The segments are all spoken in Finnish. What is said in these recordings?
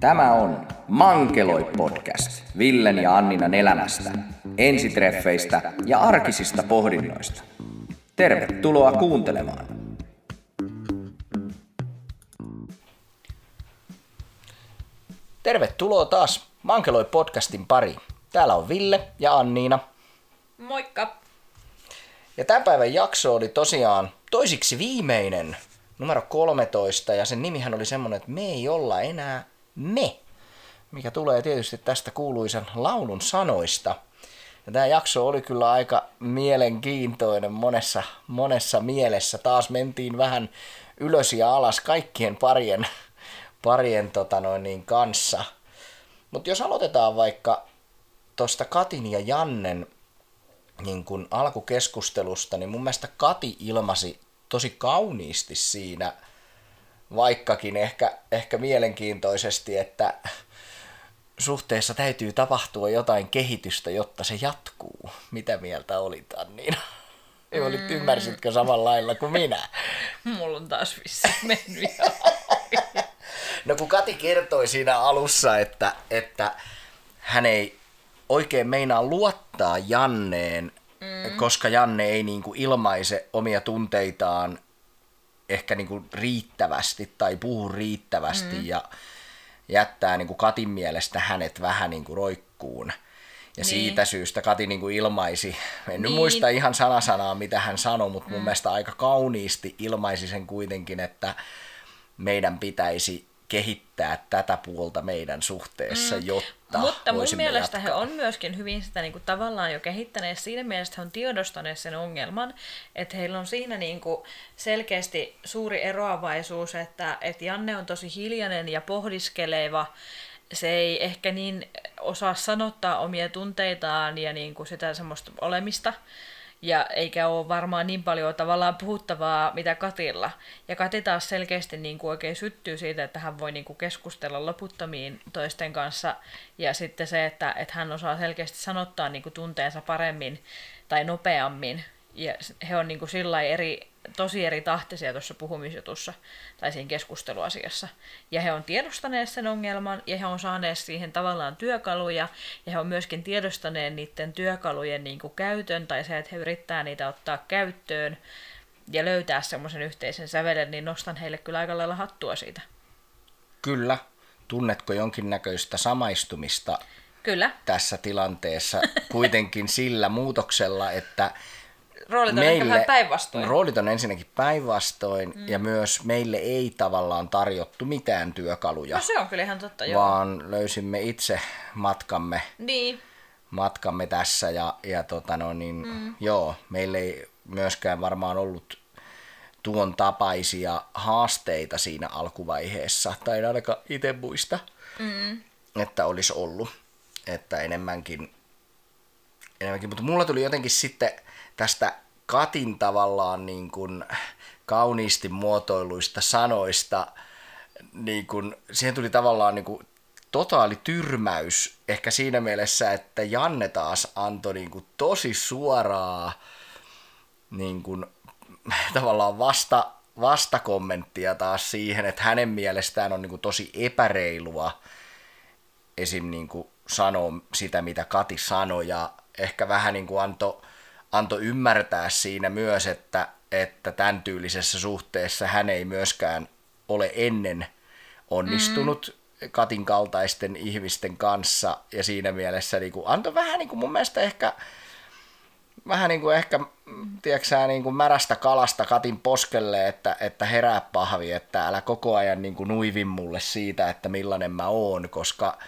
Tämä on Mankeloi podcast Villen ja Anninan elämästä, ensitreffeistä ja arkisista pohdinnoista. Tervetuloa kuuntelemaan. Tervetuloa taas Mankeloi podcastin pari. Täällä on Ville ja Anniina. Moikka! Ja tämän päivän jakso oli tosiaan toisiksi viimeinen, numero 13, ja sen nimihän oli semmonen, että me ei olla enää me, mikä tulee tietysti tästä kuuluisan laulun sanoista. Ja tämä jakso oli kyllä aika mielenkiintoinen monessa, monessa mielessä. Taas mentiin vähän ylös ja alas kaikkien parien, parien tota noin niin, kanssa. Mutta jos aloitetaan vaikka tuosta Katin ja Jannen niin kun alkukeskustelusta, niin mun mielestä Kati ilmasi tosi kauniisti siinä, vaikkakin ehkä, ehkä mielenkiintoisesti, että suhteessa täytyy tapahtua jotain kehitystä, jotta se jatkuu. Mitä mieltä olit, Anniina? Ei olit, mm. ymmärsitkö samalla lailla kuin minä? Mulla on taas vissi mennyt No kun Kati kertoi siinä alussa, että, että hän ei oikein meinaa luottaa Janneen, mm. koska Janne ei niin kuin ilmaise omia tunteitaan ehkä niin kuin riittävästi tai puhu riittävästi mm. ja jättää niin kuin Katin mielestä hänet vähän niin kuin roikkuun. Ja niin. siitä syystä Kati niin kuin ilmaisi, en niin. nyt muista ihan sanasanaa mitä hän sanoi, mutta mun mm. mielestä aika kauniisti ilmaisi sen kuitenkin, että meidän pitäisi kehittää tätä puolta meidän suhteessa, mm. jotta Mutta mun mielestä jatkaa. he on myöskin hyvin sitä niin kuin, tavallaan jo kehittäneet. Siinä mielessä he on tiedostaneet sen ongelman, että heillä on siinä niin kuin, selkeästi suuri eroavaisuus, että, että Janne on tosi hiljainen ja pohdiskeleva. Se ei ehkä niin osaa sanottaa omia tunteitaan ja niin kuin sitä semmoista olemista ja eikä ole varmaan niin paljon tavallaan puhuttavaa mitä Katilla. Ja Kati taas selkeästi niin kuin oikein syttyy siitä, että hän voi niin kuin keskustella loputtomiin toisten kanssa. Ja sitten se, että, että hän osaa selkeästi sanottaa niin kuin tunteensa paremmin tai nopeammin. Ja he on niin kuin sillä eri, tosi eri tahtisia tuossa puhumisjutussa tai siinä keskusteluasiassa. Ja he on tiedostaneet sen ongelman ja he on saaneet siihen tavallaan työkaluja ja he on myöskin tiedostaneet niiden työkalujen niin kuin käytön tai se, että he yrittää niitä ottaa käyttöön ja löytää semmoisen yhteisen sävelen, niin nostan heille kyllä aika lailla hattua siitä. Kyllä. Tunnetko jonkinnäköistä samaistumista Kyllä. tässä tilanteessa kuitenkin sillä muutoksella, että roolit on meille, vähän päinvastoin. Roolit on ensinnäkin päinvastoin mm. ja myös meille ei tavallaan tarjottu mitään työkaluja. No se on kyllä ihan totta, joo. Vaan löysimme itse matkamme, niin. matkamme tässä ja, ja tota no, niin, mm. joo, meillä ei myöskään varmaan ollut tuon tapaisia haasteita siinä alkuvaiheessa, tai ainakaan itse muista, mm. että olisi ollut, että enemmänkin, enemmänkin, mutta mulla tuli jotenkin sitten tästä Katin tavallaan niin kuin kauniisti muotoiluista sanoista, niin kuin, siihen tuli tavallaan niin kuin totaali tyrmäys ehkä siinä mielessä, että Janne taas antoi niin kuin tosi suoraa niin kuin, tavallaan vasta, vastakommenttia taas siihen, että hänen mielestään on niin kuin tosi epäreilua esim. Niin kuin sanoa sitä, mitä Kati sanoi ja ehkä vähän niin kuin antoi antoi ymmärtää siinä myös, että, että tämän tyylisessä suhteessa hän ei myöskään ole ennen onnistunut mm. Katin kaltaisten ihmisten kanssa ja siinä mielessä niin kuin, antoi vähän niin kuin mun mielestä ehkä vähän niin kuin ehkä, tiedätkö niin kuin märästä kalasta Katin poskelle, että, että herää pahvi, että älä koko ajan niin kuin nuivin mulle siitä, että millainen mä oon, koska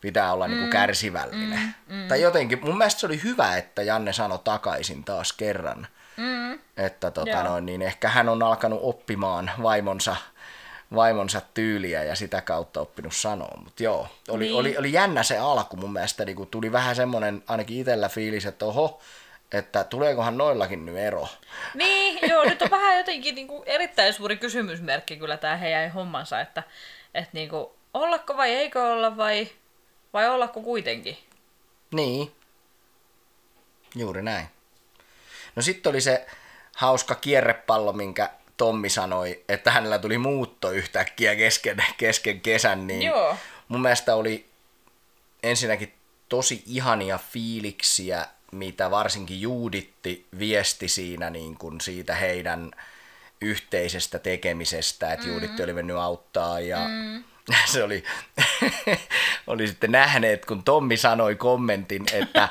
pitää olla niinku mm. niin kuin kärsivällinen. Mm, mm. Tai jotenkin, mun mielestä se oli hyvä, että Janne sanoi takaisin taas kerran. Mm. Että tota noin, niin ehkä hän on alkanut oppimaan vaimonsa, vaimonsa tyyliä ja sitä kautta oppinut sanoa. Mutta joo, oli, niin. oli, oli, jännä se alku mun mielestä. Niin tuli vähän semmoinen, ainakin itsellä fiilis, että oho, että tuleekohan noillakin nyt ero. Niin, joo, nyt on vähän jotenkin niin kuin erittäin suuri kysymysmerkki kyllä tämä heidän hommansa, että, että niin kuin, ollako vai eikö olla vai vai ollako kuitenkin? Niin. Juuri näin. No sitten oli se hauska kierrepallo, minkä Tommi sanoi, että hänellä tuli muutto yhtäkkiä kesken, kesken kesän, niin Joo. mun mielestä oli ensinnäkin tosi ihania fiiliksiä, mitä varsinkin Juuditti viesti siinä niin kuin siitä heidän yhteisestä tekemisestä, että mm. Juuditti oli mennyt auttaa ja mm. se oli, oli sitten nähneet, kun Tommi sanoi kommentin, että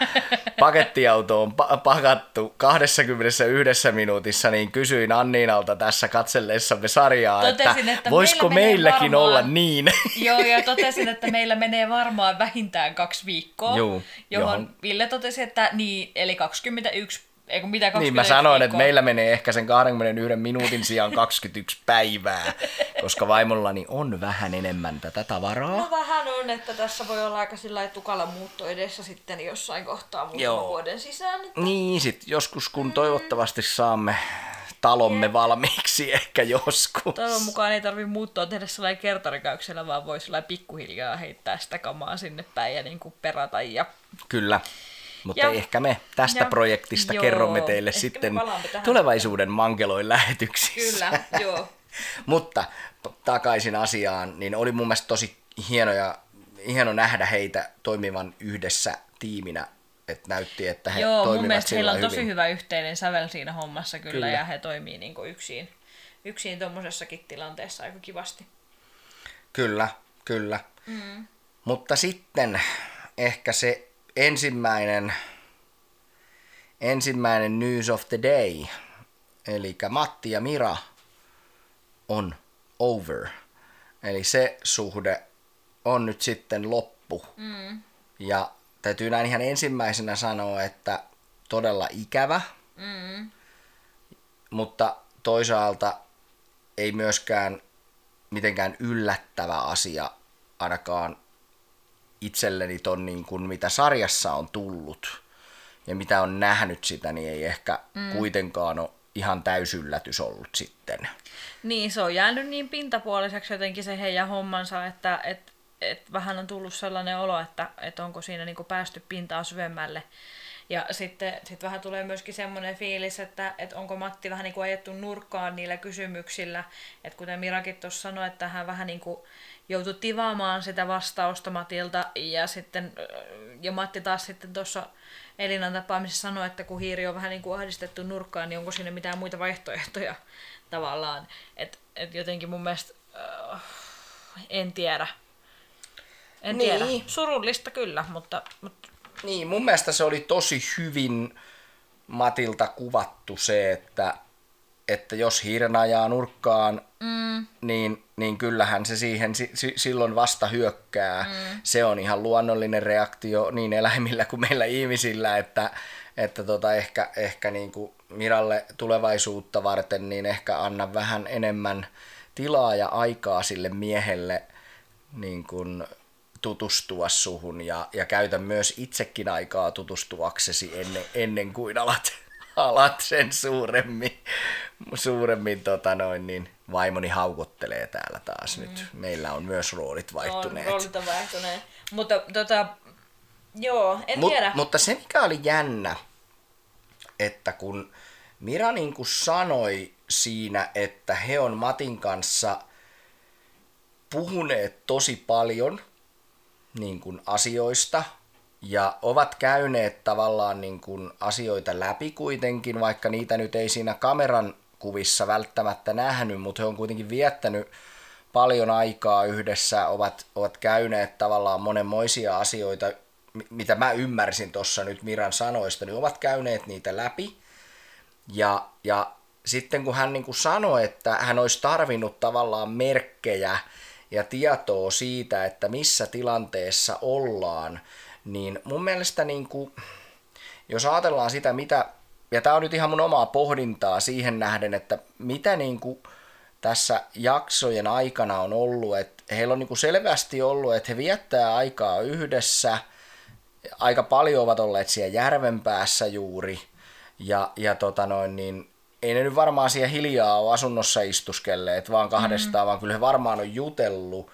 pakettiauto on pa- pakattu 21 minuutissa, niin kysyin Anniinalta tässä katsellessamme sarjaa, totesin, että, että voisiko meillä meilläkin varmaan, olla niin. Joo, ja totesin, että meillä menee varmaan vähintään kaksi viikkoa, Juu, johon, johon Ville totesi, että niin, eli 21 Eiku mitä Niin mä sanoin, että meillä menee ehkä sen 21 minuutin sijaan 21 päivää, koska vaimollani on vähän enemmän tätä tavaraa. No vähän on, että tässä voi olla aika sillä tukala muutto edessä sitten jossain kohtaa muutaman vuoden sisään. Että... Niin, sit joskus kun toivottavasti saamme talomme yeah. valmiiksi ehkä joskus. Toivon mukaan ei tarvi muuttua tehdä sellainen kertarikäyksellä, vaan voi pikkuhiljaa heittää sitä kamaa sinne päin ja niin kuin perata. Ja... Kyllä. Mutta ja, ehkä me tästä ja, projektista joo, kerromme teille sitten tulevaisuuden mankeloin lähetyksissä. Kyllä, joo. Mutta takaisin asiaan, niin oli mun mielestä tosi hieno, ja, hieno nähdä heitä toimivan yhdessä tiiminä että näytti, että he Joo, mun mielestä heillä on hyvin. tosi hyvä yhteinen sävel siinä hommassa kyllä, kyllä. ja he toimii niin yksin, yksin tuommoisessakin tilanteessa aika kivasti. Kyllä, kyllä. Mm. Mutta sitten ehkä se ensimmäinen, ensimmäinen news of the day, eli Matti ja Mira on over. Eli se suhde on nyt sitten loppu. Mm. Ja täytyy näin ihan ensimmäisenä sanoa, että todella ikävä, mm. mutta toisaalta ei myöskään mitenkään yllättävä asia ainakaan itselleni ton niin kuin mitä sarjassa on tullut ja mitä on nähnyt sitä, niin ei ehkä mm. kuitenkaan ole ihan täysyllätys ollut sitten. Niin, se on jäänyt niin pintapuoliseksi jotenkin se heidän hommansa, että et, et vähän on tullut sellainen olo, että et onko siinä niinku päästy pintaa syvemmälle. Ja sitten sit vähän tulee myöskin semmoinen fiilis, että, että onko Matti vähän niin kuin ajettu nurkkaan niillä kysymyksillä. Että kuten Mirakin tuossa sanoi, että hän vähän niin kuin joutui tivaamaan sitä vastausta Matilta ja sitten ja Matti taas sitten tuossa Elinan tapaamisessa sanoi, että kun hiiri on vähän niin kuin ahdistettu nurkkaan, niin onko siinä mitään muita vaihtoehtoja tavallaan. Että et jotenkin mun mielestä äh, en tiedä. En niin. tiedä. Surullista kyllä, mutta, mutta... Niin, mun mielestä se oli tosi hyvin Matilta kuvattu se, että että jos hiiren ajaa nurkkaan, mm. niin, niin kyllähän se siihen si, si, silloin vasta hyökkää. Mm. Se on ihan luonnollinen reaktio niin eläimillä kuin meillä ihmisillä, että, että tota ehkä, ehkä niin kuin Miralle tulevaisuutta varten, niin ehkä anna vähän enemmän tilaa ja aikaa sille miehelle niin kuin tutustua suhun ja, ja käytä myös itsekin aikaa tutustuaksesi ennen, ennen kuin alat alat sen suuremmin, suuremmin tota noin, niin vaimoni haukottelee täällä taas mm. nyt. Meillä on myös roolit vaihtuneet. On, roolit on vaihtuneet. Mutta tota, joo, en Mut, tiedä. Mutta se mikä oli jännä, että kun Mira niin kuin sanoi siinä, että he on Matin kanssa puhuneet tosi paljon niin kuin asioista, ja ovat käyneet tavallaan niin kuin asioita läpi kuitenkin, vaikka niitä nyt ei siinä kameran kuvissa välttämättä nähnyt, mutta he on kuitenkin viettänyt paljon aikaa yhdessä, ovat, ovat käyneet tavallaan monenmoisia asioita, mitä mä ymmärsin tuossa nyt Miran sanoista, niin ovat käyneet niitä läpi. Ja, ja sitten kun hän niin kuin sanoi, että hän olisi tarvinnut tavallaan merkkejä ja tietoa siitä, että missä tilanteessa ollaan, niin mun mielestä niin kuin, jos ajatellaan sitä, mitä, ja tämä on nyt ihan mun omaa pohdintaa siihen nähden, että mitä niin kuin tässä jaksojen aikana on ollut, että heillä on niin kuin selvästi ollut, että he viettää aikaa yhdessä, aika paljon ovat olleet siellä järven päässä juuri, ja, ja tota noin, niin ei ne nyt varmaan siellä hiljaa ole asunnossa istuskelleet, vaan kahdestaan, mm-hmm. vaan kyllä he varmaan on jutellut,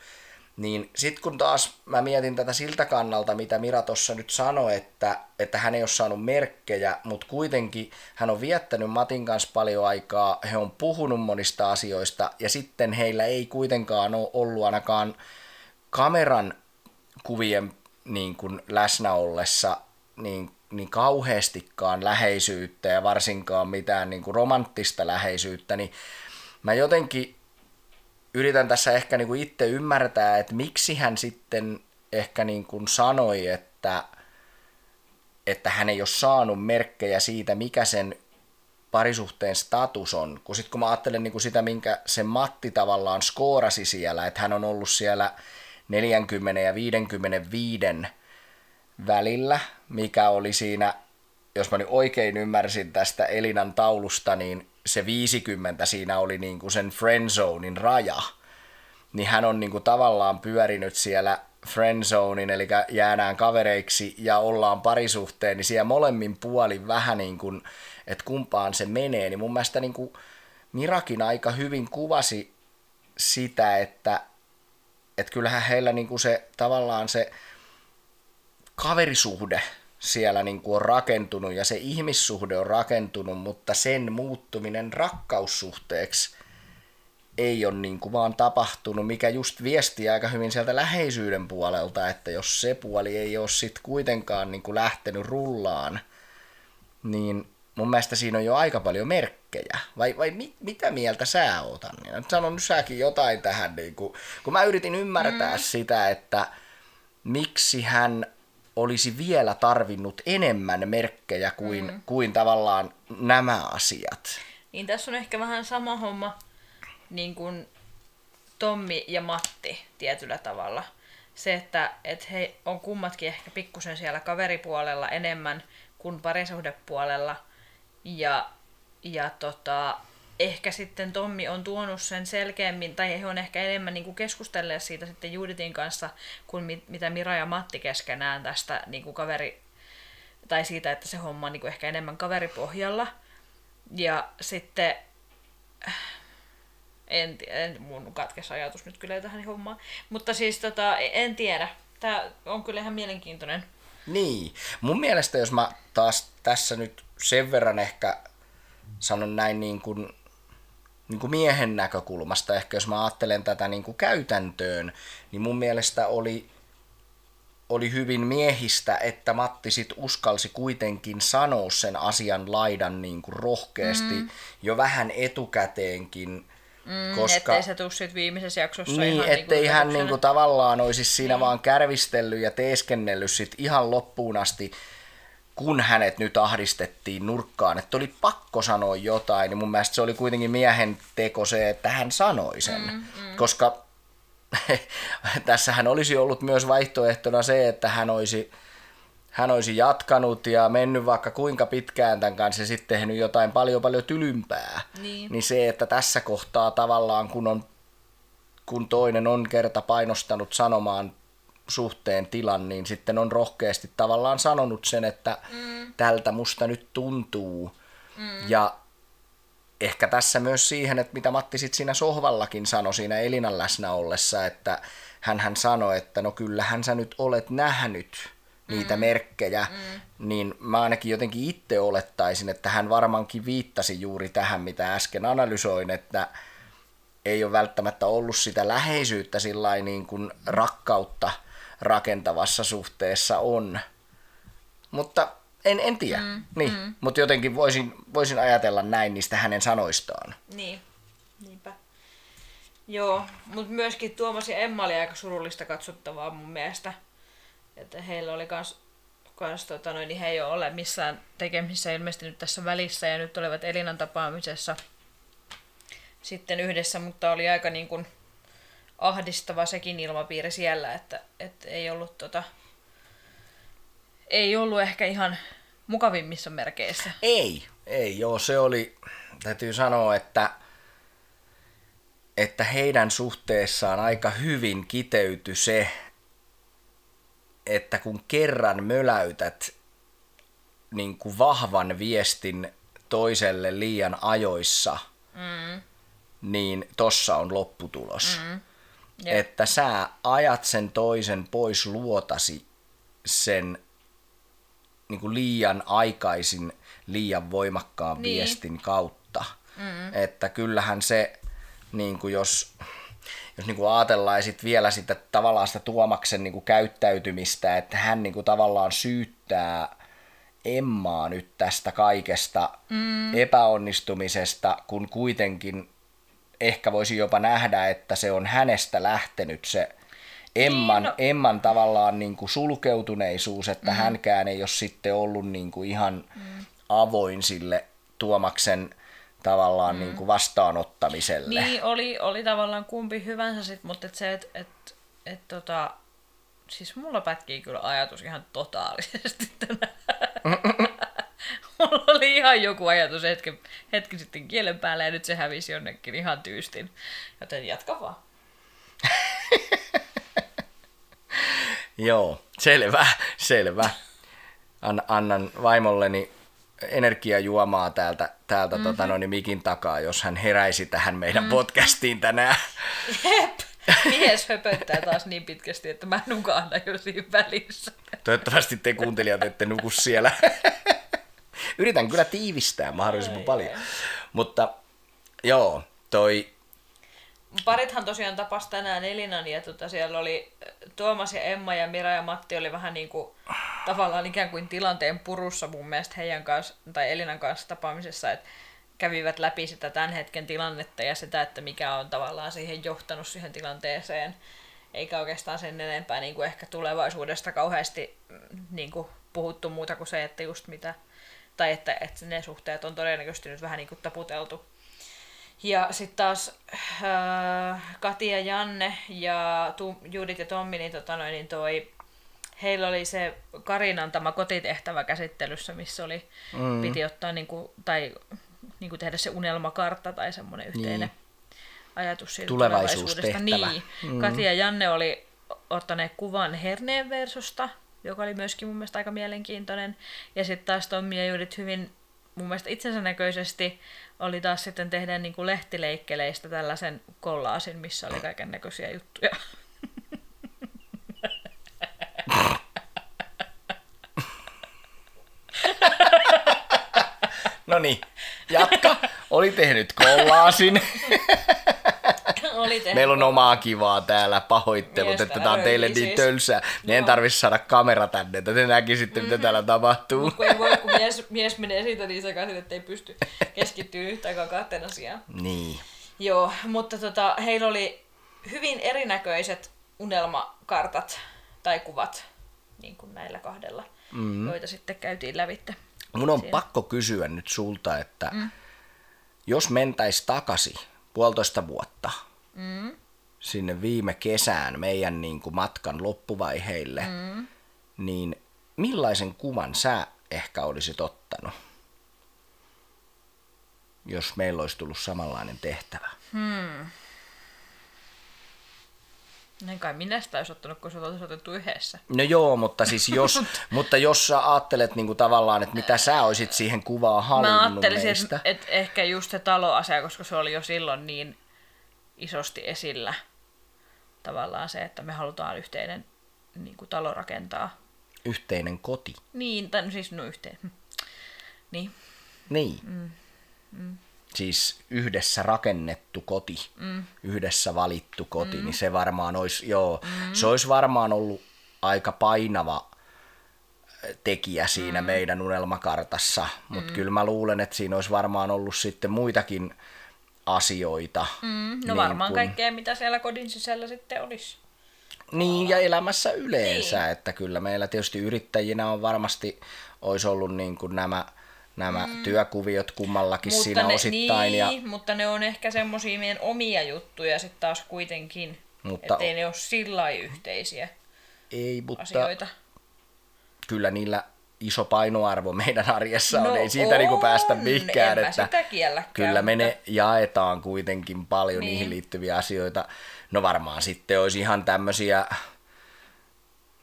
niin sitten kun taas mä mietin tätä siltä kannalta, mitä Mira tuossa nyt sanoi, että, että hän ei ole saanut merkkejä, mutta kuitenkin hän on viettänyt Matin kanssa paljon aikaa, he on puhunut monista asioista ja sitten heillä ei kuitenkaan ole ollut ainakaan kameran kuvien niin kuin läsnä ollessa niin, niin kauheastikaan läheisyyttä ja varsinkaan mitään niin kuin romanttista läheisyyttä, niin mä jotenkin yritän tässä ehkä niin kuin itse ymmärtää, että miksi hän sitten ehkä niin kuin sanoi, että, että hän ei ole saanut merkkejä siitä, mikä sen parisuhteen status on. Kun sitten kun mä ajattelen niin kuin sitä, minkä se Matti tavallaan skoorasi siellä, että hän on ollut siellä 40 ja 55 välillä, mikä oli siinä, jos mä nyt oikein ymmärsin tästä Elinan taulusta, niin se 50 siinä oli niin kuin sen friendzonein raja. Niin hän on niin kuin tavallaan pyörinyt siellä friendzonein, eli jäädään kavereiksi ja ollaan parisuhteen, niin siellä molemmin puolin vähän niin kuin, että kumpaan se menee, niin mun mielestä niin kuin Mirakin aika hyvin kuvasi sitä, että, että kyllähän heillä niin kuin se tavallaan se kaverisuhde siellä niin kuin on rakentunut ja se ihmissuhde on rakentunut, mutta sen muuttuminen rakkaussuhteeksi ei ole niin kuin vaan tapahtunut, mikä just viestii aika hyvin sieltä läheisyyden puolelta, että jos se puoli ei ole sitten kuitenkaan niin kuin lähtenyt rullaan, niin mun mielestä siinä on jo aika paljon merkkejä. Vai, vai mit, mitä mieltä sä oot, Anni? Sano nyt säkin jotain tähän, niin kuin, kun mä yritin ymmärtää mm. sitä, että miksi hän olisi vielä tarvinnut enemmän merkkejä kuin, mm. kuin tavallaan nämä asiat. Niin tässä on ehkä vähän sama homma niin kuin Tommi ja Matti tietyllä tavalla. Se, että, että he on kummatkin ehkä pikkusen siellä kaveripuolella enemmän kuin parisuhdepuolella. Ja, ja tota, ehkä sitten Tommi on tuonut sen selkeämmin, tai he on ehkä enemmän niin kuin keskustelleet siitä sitten Juditin kanssa, kuin mit, mitä Mira ja Matti keskenään tästä niin kuin kaveri, tai siitä, että se homma on niin kuin ehkä enemmän kaveripohjalla. Ja sitten, en, en mun katkes ajatus nyt kyllä tähän hommaan, mutta siis tota, en tiedä. Tämä on kyllä ihan mielenkiintoinen. Niin, mun mielestä jos mä taas tässä nyt sen verran ehkä sanon näin niin kuin niin kuin miehen näkökulmasta, ehkä jos mä ajattelen tätä niin kuin käytäntöön, niin mun mielestä oli, oli hyvin miehistä, että Matti sit uskalsi kuitenkin sanoa sen asian laidan niin kuin rohkeasti mm. jo vähän etukäteenkin, Mm, koska, ettei se tule sit viimeisessä jaksossa niin, ihan ettei niin hän niin kuin tavallaan olisi siinä niin. vaan kärvistellyt ja teeskennellyt sit ihan loppuun asti, kun hänet nyt ahdistettiin nurkkaan, että oli pakko sanoa jotain, niin mun mielestä se oli kuitenkin miehen teko se, että hän sanoi sen. Mm, mm. Koska tässähän olisi ollut myös vaihtoehtona se, että hän olisi, hän olisi jatkanut ja mennyt vaikka kuinka pitkään tämän kanssa ja sitten tehnyt jotain paljon paljon tylympää. Niin. niin se, että tässä kohtaa tavallaan kun, on, kun toinen on kerta painostanut sanomaan suhteen tilan, niin sitten on rohkeasti tavallaan sanonut sen, että mm. tältä musta nyt tuntuu. Mm. Ja ehkä tässä myös siihen, että mitä Matti sitten siinä sohvallakin sanoi siinä Elinan läsnä ollessa, että hän hän sanoi, että no kyllähän sä nyt olet nähnyt niitä mm. merkkejä, mm. niin mä ainakin jotenkin itse olettaisin, että hän varmaankin viittasi juuri tähän, mitä äsken analysoin, että ei ole välttämättä ollut sitä läheisyyttä sillä niin kuin rakkautta – rakentavassa suhteessa on. Mutta en, en tiedä. Mm, niin. mm. Mutta jotenkin voisin, voisin ajatella näin niistä hänen sanoistaan. Niin, niinpä. Joo, mutta myöskin Tuomas ja Emma oli aika surullista katsottavaa mun mielestä. Että heillä oli kans, kans tota noin, niin he ei ole missään tekemisissä ilmeisesti nyt tässä välissä ja nyt olivat Elinan tapaamisessa sitten yhdessä, mutta oli aika niin kuin ahdistava sekin ilmapiiri siellä, että, että ei ollut tota, ei ollut ehkä ihan mukavimmissa merkeissä. Ei, ei joo, se oli, täytyy sanoa, että, että heidän suhteessaan aika hyvin kiteytyi se, että kun kerran möläytät niin kuin vahvan viestin toiselle liian ajoissa, mm. niin tossa on lopputulos. Mm. Jep. että sä ajat sen toisen pois luotasi sen niin kuin liian aikaisin, liian voimakkaan niin. viestin kautta. Mm. Että kyllähän se, niin kuin jos, jos niin kuin ajatellaan sit vielä sitä tavallaan sitä Tuomaksen niin kuin käyttäytymistä, että hän niin kuin tavallaan syyttää Emmaa nyt tästä kaikesta mm. epäonnistumisesta, kun kuitenkin ehkä voisi jopa nähdä, että se on hänestä lähtenyt se Emman, niin, no. Emman tavallaan niin kuin sulkeutuneisuus, että mm. hänkään ei ole sitten ollut niin kuin ihan mm. avoin sille Tuomaksen tavallaan mm. niin kuin vastaanottamiselle. Niin, oli, oli tavallaan kumpi hyvänsä sit, mutta et se, että et, et, tota, siis mulla pätkii kyllä ajatus ihan totaalisesti tänään. Mulla oli ihan joku ajatus hetki, hetki sitten kielen päällä ja nyt se hävisi jonnekin ihan tyystin. Joten jatka vaan. Joo, selvä, selvä. An, annan vaimolleni energiajuomaa täältä, täältä mm-hmm. tota, noin, mikin takaa, jos hän heräisi tähän meidän mm. podcastiin tänään. Jep. Mies höpöttää taas niin pitkästi, että mä nukahdan jo siinä välissä. Toivottavasti te kuuntelijat ette nuku siellä. Yritän kyllä tiivistää mahdollisimman Ai, paljon. Mutta joo, toi Parithan tosiaan tapasi tänään Elinan ja tota, siellä oli Tuomas ja Emma ja Mira ja Matti oli vähän niin kuin tavallaan ikään kuin tilanteen purussa mun mielestä heidän kanssa, tai Elinan kanssa tapaamisessa, että kävivät läpi sitä tämän hetken tilannetta ja sitä, että mikä on tavallaan siihen johtanut siihen tilanteeseen, eikä oikeastaan sen enempää niin kuin ehkä tulevaisuudesta kauheasti mm, niin kuin puhuttu muuta kuin se, että just mitä, tai että, että ne suhteet on todennäköisesti nyt vähän niin kuin taputeltu ja sitten taas äh, Kati ja Janne ja tu, Judit ja Tommi, niin, tota noin, niin toi, heillä oli se Karin antama kotitehtävä käsittelyssä, missä oli, mm. piti ottaa niin kuin, tai niin kuin tehdä se unelmakartta tai semmoinen yhteinen niin. ajatus siitä tulevaisuudesta. Niin. Mm. Kati ja Janne oli ottaneet kuvan herneen versosta, joka oli myöskin mun mielestä aika mielenkiintoinen. Ja sitten taas Tommi ja Judit hyvin mun mielestä itsensä näköisesti oli taas sitten tehdä niin kuin lehtileikkeleistä tällaisen kollaasin, missä oli kaiken näköisiä juttuja. No niin, jatka. Oli tehnyt kollaasin. Oli Meillä on omaa kivaa täällä, pahoittelut, Miestä että tämä on teille niin siis. tölsää. Meidän no. tarvitsisi saada kamera tänne, että te näkisitte, mm-hmm. mitä täällä tapahtuu. Mut kun ei voi, kun mies, mies menee siitä niin sekaisin, että ei pysty keskittyä yhtään kahteen asiaan. Niin. Joo, mutta tota, heillä oli hyvin erinäköiset unelmakartat tai kuvat, niin kuin näillä kahdella, mm-hmm. joita sitten käytiin lävitte. Mun on siinä. pakko kysyä nyt sulta, että mm. jos mentäis takaisin puolitoista vuotta mm. sinne viime kesään meidän niin kuin matkan loppuvaiheille, mm. niin millaisen kuvan sä ehkä olisit ottanut, jos meillä olisi tullut samanlainen tehtävä? Hmm. En kai minä sitä olisi ottanut, kun se olisi otettu yhdessä. No joo, mutta siis jos, mutta jos sä ajattelet niin kuin tavallaan, että mitä sä olisit siihen kuvaan halunnut Mä ajattelisin, että et ehkä just se taloasia, koska se oli jo silloin niin isosti esillä tavallaan se, että me halutaan yhteinen niin kuin talo rakentaa. Yhteinen koti. Niin, tai no siis no yhteen. Niin. Niin. Mm. Mm siis yhdessä rakennettu koti, mm. yhdessä valittu koti, mm. niin se varmaan olisi, joo, mm. se olisi varmaan ollut aika painava tekijä siinä mm. meidän unelmakartassa, mutta mm. kyllä mä luulen, että siinä olisi varmaan ollut sitten muitakin asioita. Mm. No niin varmaan kun... kaikkea, mitä siellä kodin sisällä sitten olisi. Niin, ja elämässä yleensä, niin. että kyllä meillä tietysti yrittäjinä on varmasti, olisi ollut niin kuin nämä nämä mm. työkuviot kummallakin mutta siinä ne, osittain. Niin, ja... mutta ne on ehkä semmoisia meidän omia juttuja sitten taas kuitenkin, mutta... ettei ne ole sillä yhteisiä ei, mutta asioita. Kyllä niillä iso painoarvo meidän arjessa no on, ei siitä niinku on, niin päästä mihinkään. että kyllä me ne jaetaan kuitenkin paljon niin. niihin liittyviä asioita. No varmaan sitten olisi ihan tämmöisiä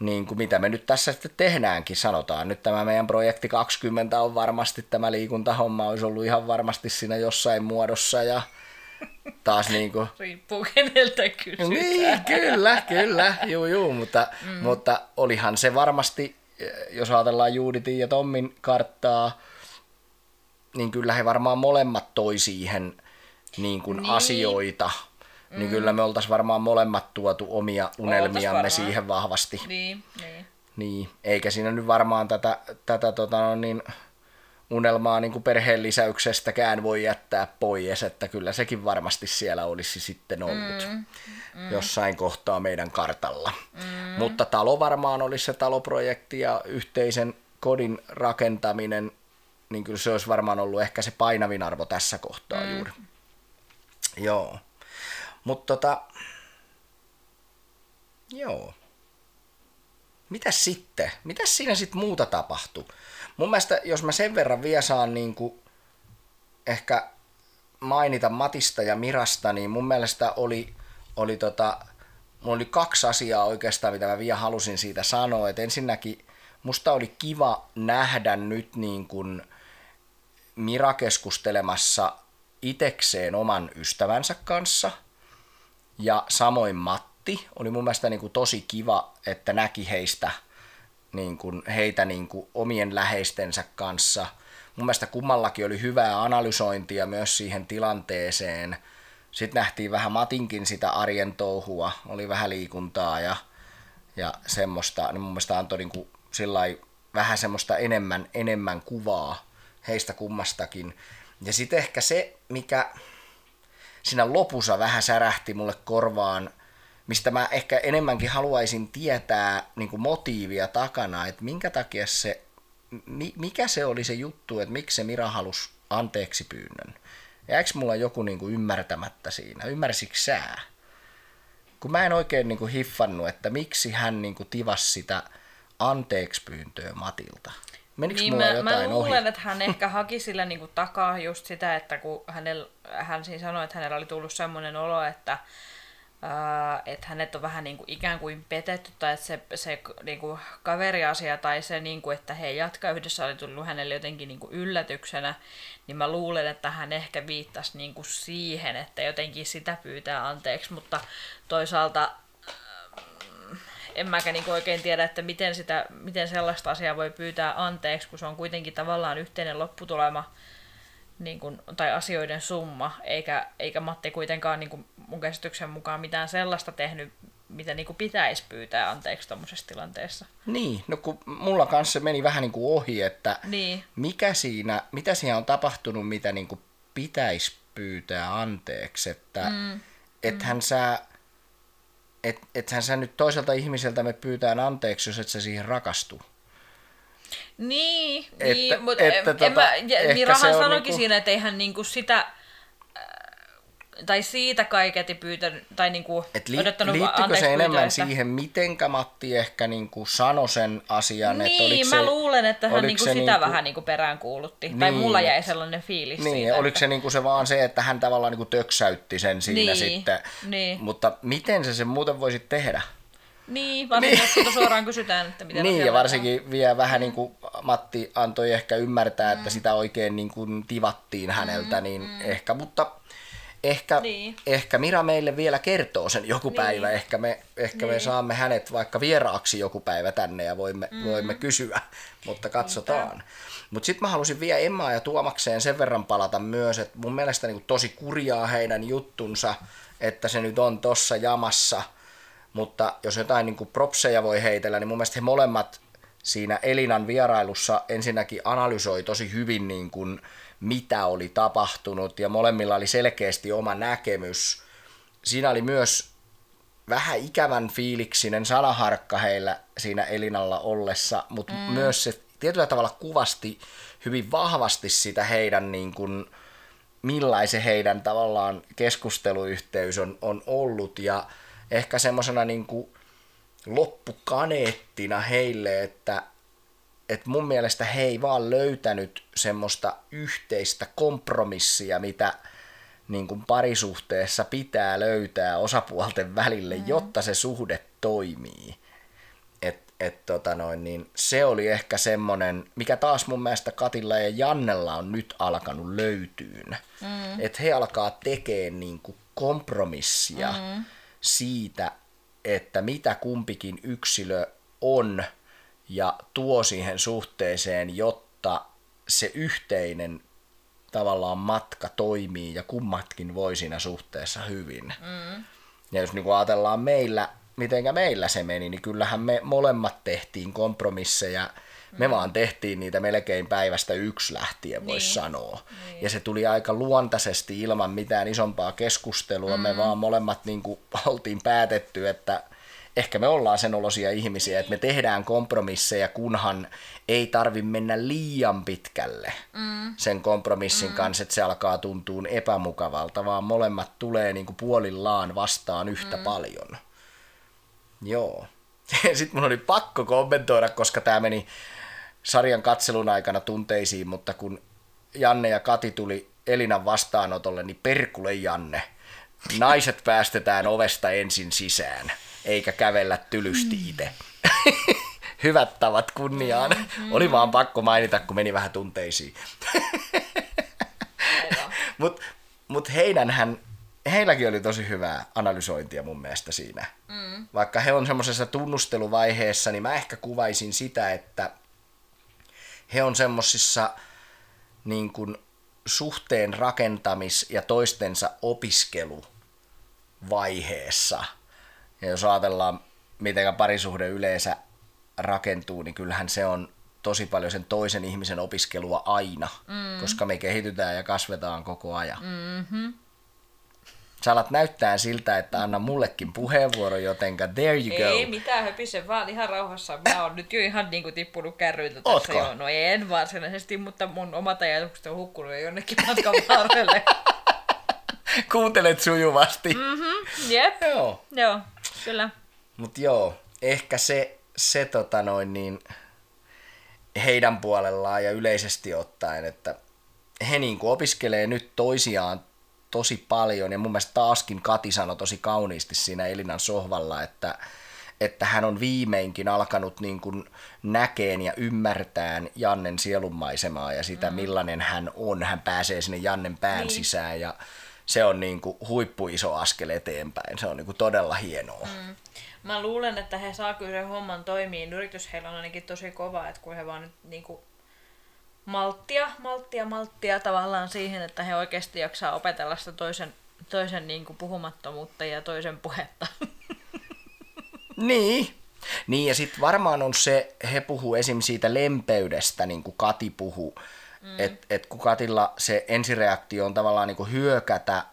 niin kuin mitä me nyt tässä sitten tehdäänkin, sanotaan nyt tämä meidän projekti 20 on varmasti, tämä liikuntahomma olisi ollut ihan varmasti siinä jossain muodossa ja taas niin kuin... Riippuu keneltä kysytään. Niin, kyllä, kyllä, juu, juu, mutta, mm. mutta olihan se varmasti, jos ajatellaan Juuditin ja Tommin karttaa, niin kyllä he varmaan molemmat toi siihen niin kuin niin. asioita, mm. niin kyllä me oltaisiin varmaan molemmat tuotu omia unelmiamme siihen vahvasti. Niin, niin. Niin, eikä siinä nyt varmaan tätä, tätä tota, no niin, unelmaa niin kuin perheen lisäyksestäkään voi jättää pois, että kyllä sekin varmasti siellä olisi sitten ollut mm, mm. jossain kohtaa meidän kartalla. Mm. Mutta talo varmaan olisi se taloprojekti ja yhteisen kodin rakentaminen, niin kyllä se olisi varmaan ollut ehkä se painavin arvo tässä kohtaa mm. juuri. Joo. Mutta tota, joo. Mitäs sitten? Mitäs siinä sitten muuta tapahtui? Mun mielestä, jos mä sen verran vielä saan niin kuin ehkä mainita Matista ja Mirasta, niin mun mielestä oli, oli tota, mulla oli kaksi asiaa oikeastaan, mitä mä vielä halusin siitä sanoa. Et ensinnäkin musta oli kiva nähdä nyt niin kuin Mira keskustelemassa itekseen oman ystävänsä kanssa. Ja samoin Matti. Oli mun mielestä niin kuin tosi kiva, että näki heistä – niin kuin heitä niin kuin omien läheistensä kanssa. Mun mielestä kummallakin oli hyvää analysointia myös siihen tilanteeseen. Sitten nähtiin vähän Matinkin sitä arjen touhua, oli vähän liikuntaa ja, ja semmoista. Niin mun mielestä antoi niin kuin vähän semmoista enemmän, enemmän kuvaa heistä kummastakin. Ja sitten ehkä se, mikä siinä lopussa vähän särähti mulle korvaan – mistä mä ehkä enemmänkin haluaisin tietää niin kuin motiivia takana, että minkä takia se, mikä se oli se juttu, että miksi se Mira halusi anteeksi pyynnön. Jääkö mulla joku niin kuin ymmärtämättä siinä? Ymmärsikö sää? Kun mä en oikein niin kuin hiffannut, että miksi hän niin kuin tivasi sitä anteeksi pyyntöä Matilta. Menikö niin mulla mä, jotain mä luulen, ohi? että hän ehkä haki sillä niin kuin takaa just sitä, että kun hänellä, hän siinä sanoi, että hänellä oli tullut semmoinen olo, että että hänet on vähän niin kuin ikään kuin petetty tai että se, se niin kuin kaveriasia tai se, niin kuin, että he jatkaa yhdessä oli tullut hänelle jotenkin niin kuin yllätyksenä, niin mä luulen, että hän ehkä viittasi niin kuin siihen, että jotenkin sitä pyytää anteeksi, mutta toisaalta en mäkään niin oikein tiedä, että miten, sitä, miten sellaista asiaa voi pyytää anteeksi, kun se on kuitenkin tavallaan yhteinen lopputulema niin kuin, tai asioiden summa, eikä, eikä Matti kuitenkaan niin kuin mun käsityksen mukaan mitään sellaista tehnyt, mitä niin kuin pitäisi pyytää anteeksi tuommoisessa tilanteessa. Niin, no kun mulla kanssa meni vähän niin kuin ohi, että niin. mikä siinä, mitä siinä on tapahtunut, mitä niin kuin pitäisi pyytää anteeksi, että mm. ethän mm. sä et, ethän sä nyt toiselta ihmiseltä me pyytään anteeksi, jos et sä siihen rakastu. Niin, että, niin mutta että, en, tota, en mä, Mirahan sanoikin niinku... siinä, että eihän niinku sitä tai siitä kaiketi pyytänyt, tai niinku Et li, odottanut Liittyykö se enemmän että... siihen, miten Matti ehkä niinku sanoi sen asian? Niin, että mä se, luulen, että hän niinku sitä niinku, vähän niinku perään kuulutti. Niin, tai mulla jäi sellainen fiilis niin, siitä. oliko että... se niinku se vaan se, että hän tavallaan niinku töksäytti sen siinä niin, sitten. Niin. Mutta miten se sen muuten voisi tehdä? Niin, varsinkin niin. suoraan kysytään, että miten Niin, ja varsinkin vielä vähän niin kuin Matti antoi ehkä ymmärtää, että mm. sitä oikein niin kuin tivattiin häneltä, mm, niin mm. ehkä, mutta ehkä, niin. ehkä Mira meille vielä kertoo sen joku niin. päivä. Ehkä, me, ehkä niin. me saamme hänet vaikka vieraaksi joku päivä tänne ja voimme, mm. voimme kysyä, mutta katsotaan. Mutta sitten mä halusin vielä Emmaa ja Tuomakseen sen verran palata myös, että mun mielestä niin tosi kurjaa heidän juttunsa, että se nyt on tossa jamassa – mutta jos jotain niin kuin propseja voi heitellä, niin mun mielestä he molemmat siinä Elinan vierailussa ensinnäkin analysoi tosi hyvin niin kuin, mitä oli tapahtunut ja molemmilla oli selkeästi oma näkemys. Siinä oli myös vähän ikävän fiiliksinen sanaharkka heillä siinä Elinalla ollessa, mutta mm. myös se tietyllä tavalla kuvasti hyvin vahvasti sitä heidän niin kuin, millaisen heidän tavallaan keskusteluyhteys on, on ollut ja ehkä semmoisena niin loppukaneettina heille, että, että mun mielestä he ei vaan löytänyt semmoista yhteistä kompromissia, mitä niin kuin parisuhteessa pitää löytää osapuolten välille, mm. jotta se suhde toimii. Et, et tota noin, niin se oli ehkä semmoinen, mikä taas mun mielestä Katilla ja Jannella on nyt alkanut löytyyn. Mm. Että he alkaa tekemään niin kuin kompromissia. Mm siitä, että mitä kumpikin yksilö on ja tuo siihen suhteeseen, jotta se yhteinen tavallaan matka toimii ja kummatkin voi siinä suhteessa hyvin. Mm. Ja jos niin ajatellaan meillä, mitenkä meillä se meni, niin kyllähän me molemmat tehtiin kompromisseja. Me vaan tehtiin niitä melkein päivästä yksi lähtien, voisi niin. sanoa. Niin. Ja se tuli aika luontaisesti ilman mitään isompaa keskustelua. Mm. Me vaan molemmat niin kuin, oltiin päätetty, että ehkä me ollaan sen olosia ihmisiä, että me tehdään kompromisseja, kunhan ei tarvi mennä liian pitkälle mm. sen kompromissin mm. kanssa, että se alkaa tuntua epämukavalta, vaan molemmat tulee niin kuin puolillaan vastaan yhtä mm. paljon. Joo. Sitten mun oli pakko kommentoida, koska tämä meni sarjan katselun aikana tunteisiin, mutta kun Janne ja Kati tuli Elinan vastaanotolle, niin perkule Janne. Naiset päästetään ovesta ensin sisään eikä kävellä tylysti mm. itse. Hyvät tavat kunniaan. Mm-hmm. Oli vaan pakko mainita, kun meni vähän tunteisiin. Mutta mut heidänhän, heilläkin oli tosi hyvää analysointia mun mielestä siinä. Mm. Vaikka he on semmoisessa tunnusteluvaiheessa, niin mä ehkä kuvaisin sitä, että he on semmoisissa niin kuin suhteen rakentamis- ja toistensa opiskeluvaiheessa – ja jos ajatellaan, miten parisuhde yleensä rakentuu, niin kyllähän se on tosi paljon sen toisen ihmisen opiskelua aina, mm. koska me kehitytään ja kasvetaan koko ajan. Mm-hmm. Sä alat näyttää siltä, että anna mullekin puheenvuoro, jotenka there you go. Ei mitään höpise, vaan ihan rauhassa. Mä oon nyt jo ihan niinku tippunut kärryiltä tässä Ootko? jo. No en varsinaisesti, mutta mun omat ajatukset on hukkunut jo jonnekin matkan varrelle. Kuuntelet sujuvasti. Mm-hmm, jep. Joo. Joo. Kyllä. Mut joo, ehkä se, se tota noin niin, heidän puolellaan ja yleisesti ottaen, että he niin opiskelee nyt toisiaan tosi paljon ja mun mielestä taaskin Kati sanoi tosi kauniisti siinä Elinan sohvalla, että, että hän on viimeinkin alkanut niin kuin näkeen ja ymmärtään Jannen sielunmaisemaa ja sitä, mm. millainen hän on. Hän pääsee sinne Jannen pään niin. sisään ja se on niin kuin huippu iso askel eteenpäin. Se on niin kuin todella hienoa. Mm. Mä luulen, että he saa kyllä sen homman toimiin. Yritys heillä on ainakin tosi kova, että kun he vaan nyt niin kuin malttia, malttia, malttia tavallaan siihen, että he oikeasti jaksaa opetella sitä toisen, toisen niin kuin puhumattomuutta ja toisen puhetta. niin. Niin, ja sitten varmaan on se, he puhuu esim. siitä lempeydestä, niin kuin Kati puhuu, Mm. Että et kun Katilla se ensireaktio on tavallaan niin kuin hyökätä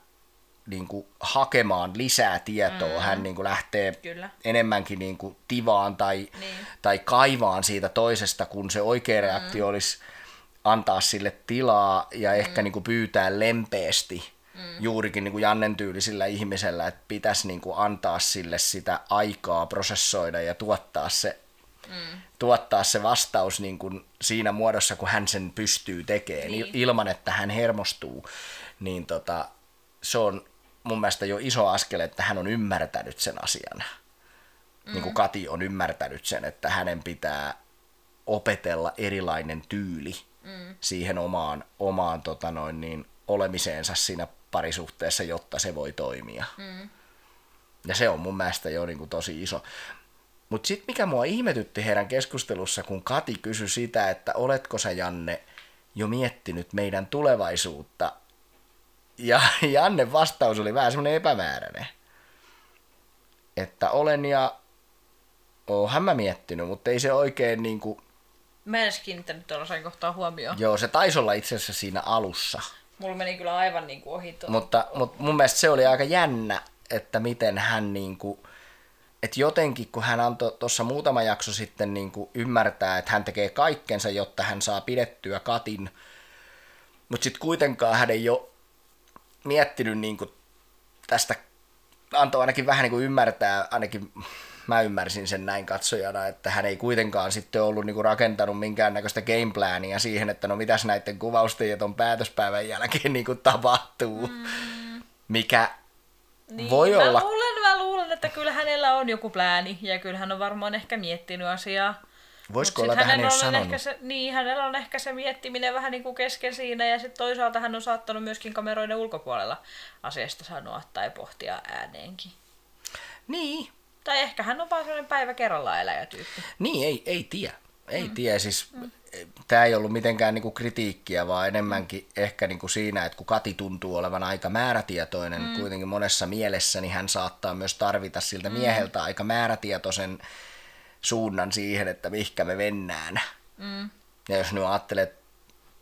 niin kuin hakemaan lisää tietoa, mm. hän niin kuin lähtee Kyllä. enemmänkin niin kuin tivaan tai, niin. tai kaivaan siitä toisesta, kun se oikea reaktio mm. olisi antaa sille tilaa ja ehkä mm. niin kuin pyytää lempeästi mm. juurikin niin kuin Jannen tyylisillä ihmisellä, että pitäisi niin kuin antaa sille sitä aikaa prosessoida ja tuottaa se mm. tuottaa se vastaus niin kuin siinä muodossa, kun hän sen pystyy tekemään, niin. ilman että hän hermostuu, niin tota, se on mun mielestä jo iso askel, että hän on ymmärtänyt sen asian. Mm. Niin kuin Kati on ymmärtänyt sen, että hänen pitää opetella erilainen tyyli mm. siihen omaan, omaan tota noin, niin, olemiseensa siinä parisuhteessa, jotta se voi toimia. Mm. Ja se on mun mielestä jo niin kuin tosi iso. Mutta sitten mikä mua ihmetytti heidän keskustelussa, kun Kati kysyi sitä, että oletko sä Janne jo miettinyt meidän tulevaisuutta? Ja Janne vastaus oli vähän semmoinen epämääräinen. Että olen ja oonhan mä miettinyt, mutta ei se oikein niinku... Mä en edes kiinnittänyt tuollaisen kohtaa huomioon. Joo, se taisi olla itse asiassa siinä alussa. Mulla meni kyllä aivan niinku ohi tuo. Mutta, mutta mun mielestä se oli aika jännä, että miten hän niinku että jotenkin kun hän antoi tuossa muutama jakso sitten niin kuin ymmärtää, että hän tekee kaikkensa, jotta hän saa pidettyä Katin, mutta sitten kuitenkaan hän ei ole miettinyt niin kuin tästä, antoi ainakin vähän niin kuin ymmärtää, ainakin mä ymmärsin sen näin katsojana, että hän ei kuitenkaan sitten ollut niin kuin rakentanut minkäännäköistä gameplania siihen, että no mitäs näiden kuvausten ja ton päätöspäivän jälkeen niin kuin tapahtuu, mm. mikä niin, voi mä olla... Luulen, mä luulen, että kyllä hänellä on joku plääni ja kyllä hän on varmaan ehkä miettinyt asiaa. Voisiko olla, että hän ei ole ehkä se, Niin, hänellä on ehkä se miettiminen vähän niin kuin kesken siinä ja sitten toisaalta hän on saattanut myöskin kameroiden ulkopuolella asiasta sanoa tai pohtia ääneenkin. Niin. Tai ehkä hän on vaan sellainen päivä kerrallaan eläjätyyppi. Niin, ei, ei tiedä. ei mm. tiedä, siis mm. tämä ei ollut mitenkään niinku kritiikkiä, vaan enemmänkin ehkä niinku siinä, että kun Kati tuntuu olevan aika määrätietoinen mm. kuitenkin monessa mielessä, niin hän saattaa myös tarvita siltä mm. mieheltä aika määrätietoisen suunnan siihen, että mihkä me mennään. Mm. Ja jos nyt ajattelet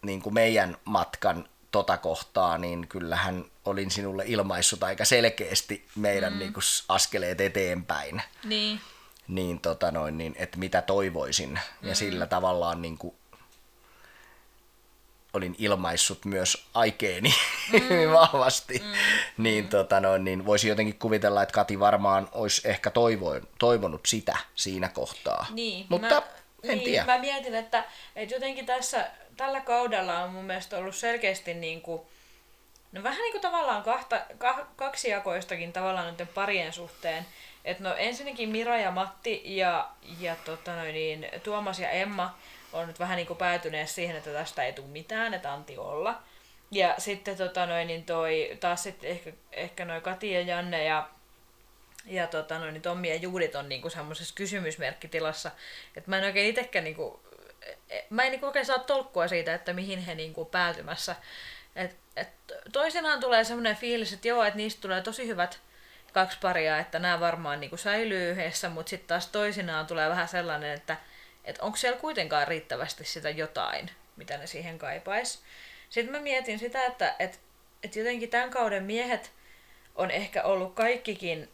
niin kuin meidän matkan tota kohtaa, niin kyllähän olin sinulle ilmaissut aika selkeästi meidän mm. niin kuin askeleet eteenpäin. Niin. Niin, tota noin, niin että mitä toivoisin. Mm. Ja sillä tavallaan niin kuin, olin ilmaissut myös aikeeni mm. vahvasti, mm. niin, mm. Tota noin, niin voisi jotenkin kuvitella, että Kati varmaan olisi ehkä toivoin, toivonut sitä siinä kohtaa. Niin, Mutta mä, en niin, tiedä. Mä mietin, että, että jotenkin tässä, tällä kaudella on mun mielestä ollut selkeästi niin kuin, no vähän niin kuin tavallaan kahta, kah, kaksijakoistakin tavallaan noiden parien suhteen. Että no ensinnäkin Mira ja Matti ja, ja tota noin, niin, Tuomas ja Emma on nyt vähän niin kuin päätyneet siihen, että tästä ei tule mitään, että anti olla. Ja sitten tota noin, niin toi, taas sitten ehkä, ehkä noin Kati ja Janne ja, ja tota noin, niin Tommi ja Juudit on niinku semmoisessa kysymysmerkkitilassa, että mä en oikein itsekään niinku, mä en niinku oikein saa tolkkua siitä, että mihin he niinku päätymässä. Et, et toisinaan tulee semmoinen fiilis, että joo, että niistä tulee tosi hyvät kaksi paria, että nämä varmaan niinku säilyy yhdessä, mutta sitten taas toisinaan tulee vähän sellainen, että että onko siellä kuitenkaan riittävästi sitä jotain, mitä ne siihen kaipais. Sitten mä mietin sitä, että et, et jotenkin tämän kauden miehet on ehkä ollut kaikkikin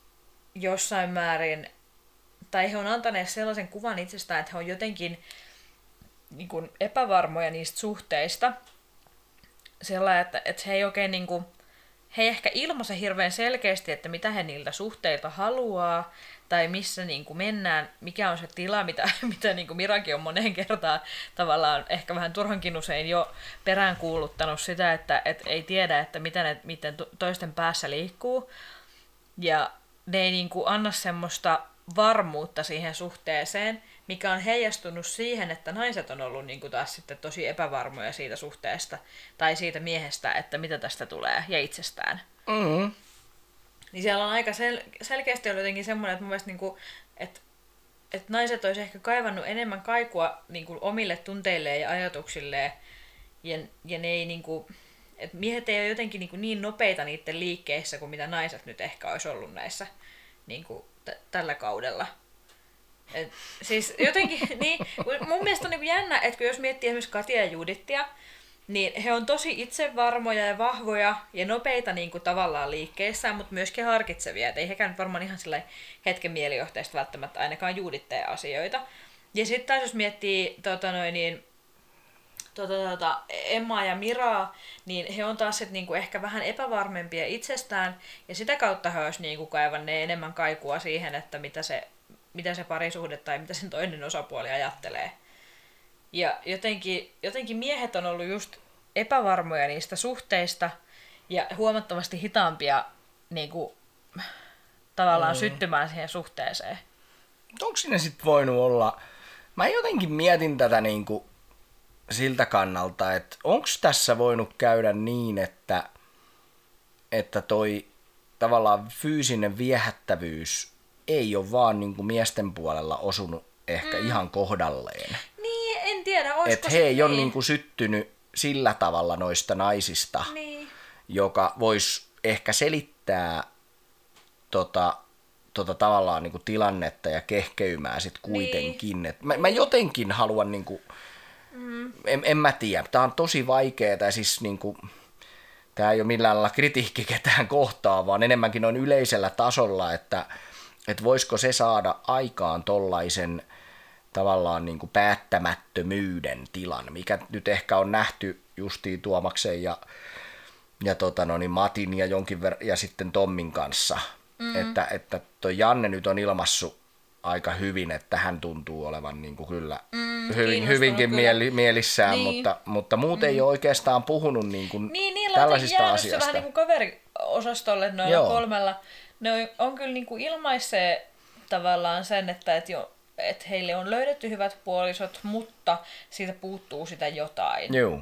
jossain määrin, tai he on antaneet sellaisen kuvan itsestään, että he on jotenkin niin kuin epävarmoja niistä suhteista. Sellainen, että, että he ei oikein niin kuin, he ei ehkä ilmaise hirveän selkeästi, että mitä he niiltä suhteilta haluaa, tai missä niin kuin mennään, mikä on se tila, mitä, mitä niin kuin Mirakin on moneen kertaan tavallaan ehkä vähän turhankin usein jo peräänkuuluttanut sitä, että et ei tiedä, että mitä ne, miten toisten päässä liikkuu. Ja ne ei niin kuin anna semmoista varmuutta siihen suhteeseen, mikä on heijastunut siihen, että naiset on ollut niin kuin taas sitten tosi epävarmoja siitä suhteesta tai siitä miehestä, että mitä tästä tulee ja itsestään. Mm. Niin siellä on aika sel- selkeästi ollut jotenkin semmoinen, että mun mielestä niinku, että että naiset olisi ehkä kaivannut enemmän kaikua niinku omille tunteilleen ja ajatuksilleen. Ja, ja ne ei niinku, että miehet ei ole jotenkin niinku niin nopeita niiden liikkeissä kuin mitä naiset nyt ehkä olisi ollut näissä niinku, t- tällä kaudella. Et, siis jotenkin, niin, mun mielestä on niin jännä, että jos miettii esimerkiksi Katia ja Judittia, niin he on tosi itsevarmoja ja vahvoja ja nopeita niin kuin tavallaan liikkeissään, mutta myöskin harkitsevia. Et ei hekään nyt varmaan ihan sillä hetken mielijohteesta välttämättä ainakaan juuditteja asioita. Ja sitten taas jos miettii tota noin, niin, tota, tota, Emma ja Miraa, niin he on taas sit niinku ehkä vähän epävarmempia itsestään, ja sitä kautta he olisivat niinku kaivanneet enemmän kaikua siihen, että mitä se, mitä se parisuhde tai mitä sen toinen osapuoli ajattelee. Ja jotenkin, jotenkin miehet on ollut just epävarmoja niistä suhteista ja huomattavasti hitaampia niin kuin, tavallaan mm. syttymään siihen suhteeseen. Onko sinne sitten voinut olla... Mä jotenkin mietin tätä niin kuin siltä kannalta, että onko tässä voinut käydä niin, että, että toi tavallaan fyysinen viehättävyys ei ole vaan niin kuin miesten puolella osunut ehkä mm. ihan kohdalleen en tiedä, olisiko Että he ei niin. ole niinku syttynyt sillä tavalla noista naisista, niin. joka voisi ehkä selittää tota, tota tavallaan niinku tilannetta ja kehkeymää sit kuitenkin. Niin. Et mä, mä jotenkin haluan, niinku, mm. en, en mä tiedä, tämä on tosi vaikeaa ja siis niinku, tämä ei ole millään lailla kritiikki ketään kohtaa, vaan enemmänkin noin yleisellä tasolla, että, että voisiko se saada aikaan tollaisen – tavallaan niin kuin päättämättömyyden tilan, mikä nyt ehkä on nähty justiin Tuomaksen ja, ja tota no, niin Matin ja, jonkin ver- ja sitten Tommin kanssa. Mm. Että, että toi Janne nyt on ilmassu aika hyvin, että hän tuntuu olevan niin kuin kyllä mm, hyvin, hyvinkin kyllä. Mieli, mielissään, niin. mutta, mutta muut mm. ei ole oikeastaan puhunut niin kuin niin, niillä tällaisista on asioista. vähän niin kuin kaveriosastolle noilla Joo. kolmella. Ne on, on kyllä niin kuin ilmaissee tavallaan sen, että et jo, että heille on löydetty hyvät puolisot, mutta siitä puuttuu sitä jotain. Joo.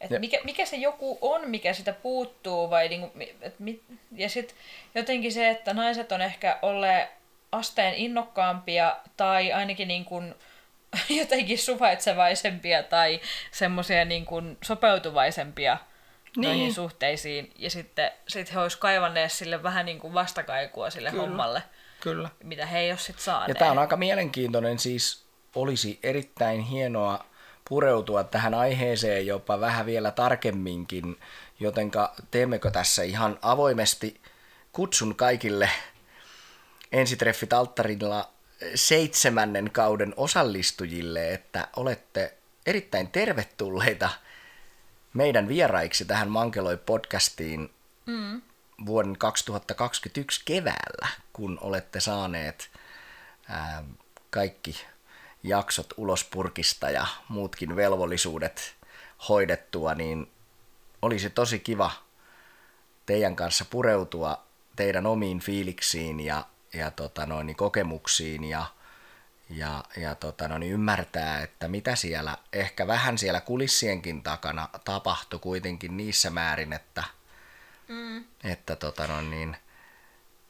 Et mikä, mikä se joku on, mikä sitä puuttuu, vai niinku, et mit, ja sitten jotenkin se, että naiset on ehkä olleet asteen innokkaampia, tai ainakin niinku jotenkin suvaitsevaisempia tai semmoisia niin kuin sopeutuvaisempia niin. noihin suhteisiin. Ja sitten sit he olisivat kaivanneet sille vähän niin kuin vastakaikua sille Kyllä. hommalle, Kyllä. mitä he ei ole sitten saaneet. Ja tämä on aika mielenkiintoinen, siis olisi erittäin hienoa pureutua tähän aiheeseen jopa vähän vielä tarkemminkin, jotenka teemmekö tässä ihan avoimesti kutsun kaikille ensitreffit alttarilla seitsemännen kauden osallistujille, että olette erittäin tervetulleita meidän vieraiksi tähän Mankeloi podcastiin mm. vuoden 2021 keväällä, kun olette saaneet ää, kaikki jaksot ulos purkista ja muutkin velvollisuudet hoidettua, niin olisi tosi kiva teidän kanssa pureutua teidän omiin fiiliksiin ja, ja tota noin, kokemuksiin ja, ja, ja tota noin, niin ymmärtää, että mitä siellä, ehkä vähän siellä kulissienkin takana tapahtui kuitenkin niissä määrin, että, mm. että tota noin, niin,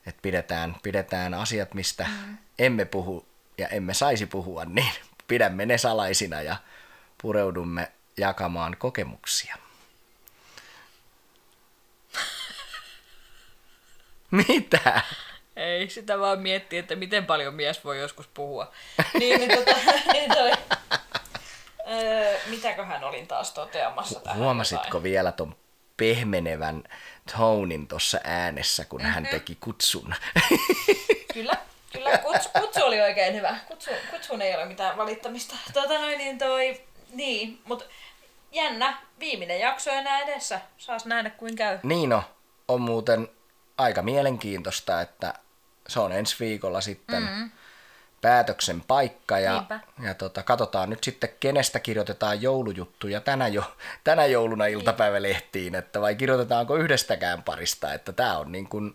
että pidetään, pidetään asiat, mistä mm. emme puhu ja emme saisi puhua, niin pidämme ne salaisina ja pureudumme jakamaan kokemuksia. Mitä? Ei, sitä vaan miettii, että miten paljon mies voi joskus puhua. Niin, niin, tota, niin toi, öö, mitäköhän olin taas toteamassa tähän Huomasitko jotain? vielä ton pehmenevän tonin tuossa äänessä, kun mm-hmm. hän teki kutsun? Kyllä, kyllä. Kutsu, kutsu oli oikein hyvä. Kutsu, kutsuun ei ole mitään valittamista. Tota noin, niin toi, niin, mutta jännä, viimeinen jakso enää edessä. Saas nähdä kuin käy. Niin on, on muuten aika mielenkiintoista, että se on ensi viikolla sitten mm-hmm. päätöksen paikka ja, Niinpä. ja tota, katsotaan nyt sitten, kenestä kirjoitetaan joulujuttuja tänä, jo, tänä jouluna iltapäivälehtiin, että vai kirjoitetaanko yhdestäkään parista, että tämä on niin kuin,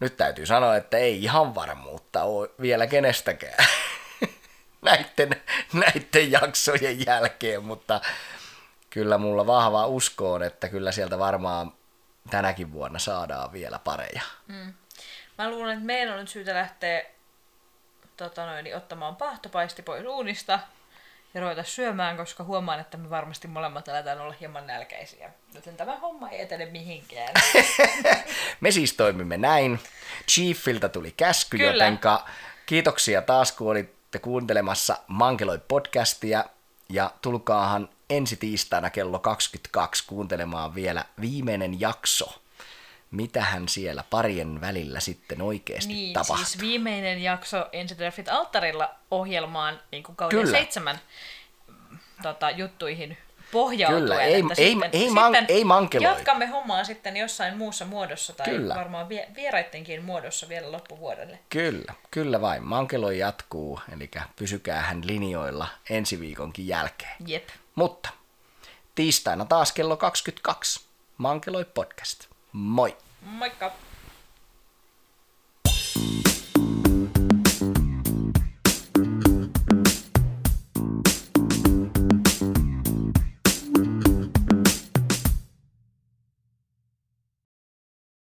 nyt täytyy sanoa, että ei ihan varmuutta ole vielä kenestäkään näiden, näiden jaksojen jälkeen, mutta kyllä mulla vahva usko on, että kyllä sieltä varmaan tänäkin vuonna saadaan vielä pareja. Mm. Mä luulen, että meidän on nyt syytä lähteä tota noin, ottamaan pahtopaisti pois uunista ja ruveta syömään, koska huomaan, että me varmasti molemmat aletaan olla hieman nälkäisiä. Joten tämä homma ei etene mihinkään. Me siis toimimme näin. Chiefiltä tuli käsky, Kyllä. jotenka kiitoksia taas, kun olitte kuuntelemassa Mankeloi podcastia. Ja tulkaahan ensi tiistaina kello 22 kuuntelemaan vielä viimeinen jakso. Mitähän siellä parien välillä sitten oikeasti niin, tapahtuu. siis viimeinen jakso Ensitreffit alttarilla ohjelmaan niin kuin kauden Kyllä. seitsemän tota, juttuihin pohjautuen. Kyllä, ei- että ei- sitten, ei man- sitten ei mankeloi. Jatkamme hommaa sitten jossain muussa muodossa tai Kyllä. varmaan vie, vieraittenkin muodossa vielä loppuvuodelle. Kyllä, kyllä vain. Mankelo jatkuu, eli pysykää hän linjoilla ensi viikonkin jälkeen. Jep. Mutta tiistaina taas kello 22. Mankeloi podcast. Moi! Moikka!